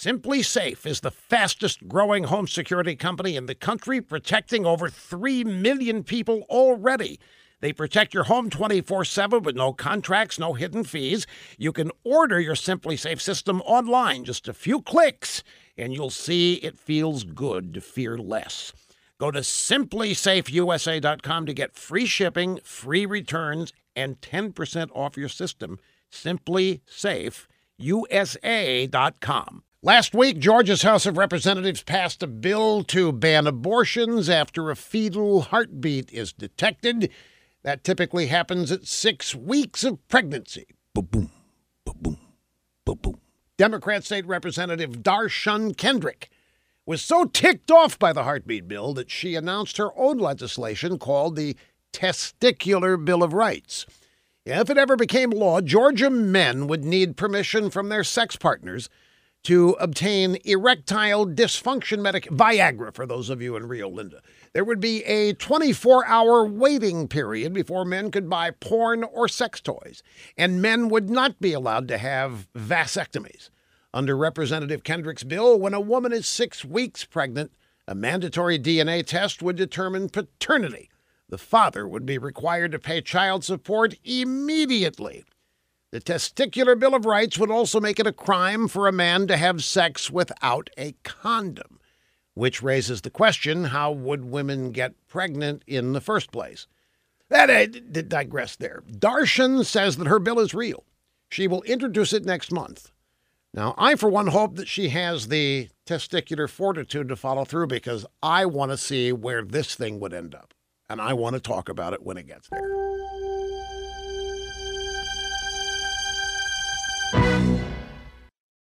SimpliSafe is the fastest growing home security company in the country, protecting over 3 million people already. They protect your home 24 7 with no contracts, no hidden fees. You can order your SimpliSafe system online, just a few clicks, and you'll see it feels good to fear less. Go to simplisafeusa.com to get free shipping, free returns, and 10% off your system. SimpliSafeUSA.com. Last week, Georgia's House of Representatives passed a bill to ban abortions after a fetal heartbeat is detected. That typically happens at six weeks of pregnancy. Boom, boom, boom, boom. Democrat State Representative Dar'shun Kendrick was so ticked off by the heartbeat bill that she announced her own legislation called the Testicular Bill of Rights. If it ever became law, Georgia men would need permission from their sex partners to obtain erectile dysfunction medic Viagra for those of you in Rio Linda. There would be a 24-hour waiting period before men could buy porn or sex toys, and men would not be allowed to have vasectomies. Under Representative Kendrick's bill, when a woman is 6 weeks pregnant, a mandatory DNA test would determine paternity. The father would be required to pay child support immediately. The Testicular Bill of Rights would also make it a crime for a man to have sex without a condom, which raises the question how would women get pregnant in the first place? That uh, I digress there. Dar'shun says that her bill is real. She will introduce it next month. Now, I, for one, hope that she has the testicular fortitude to follow through because I want to see where this thing would end up. And I want to talk about it when it gets there.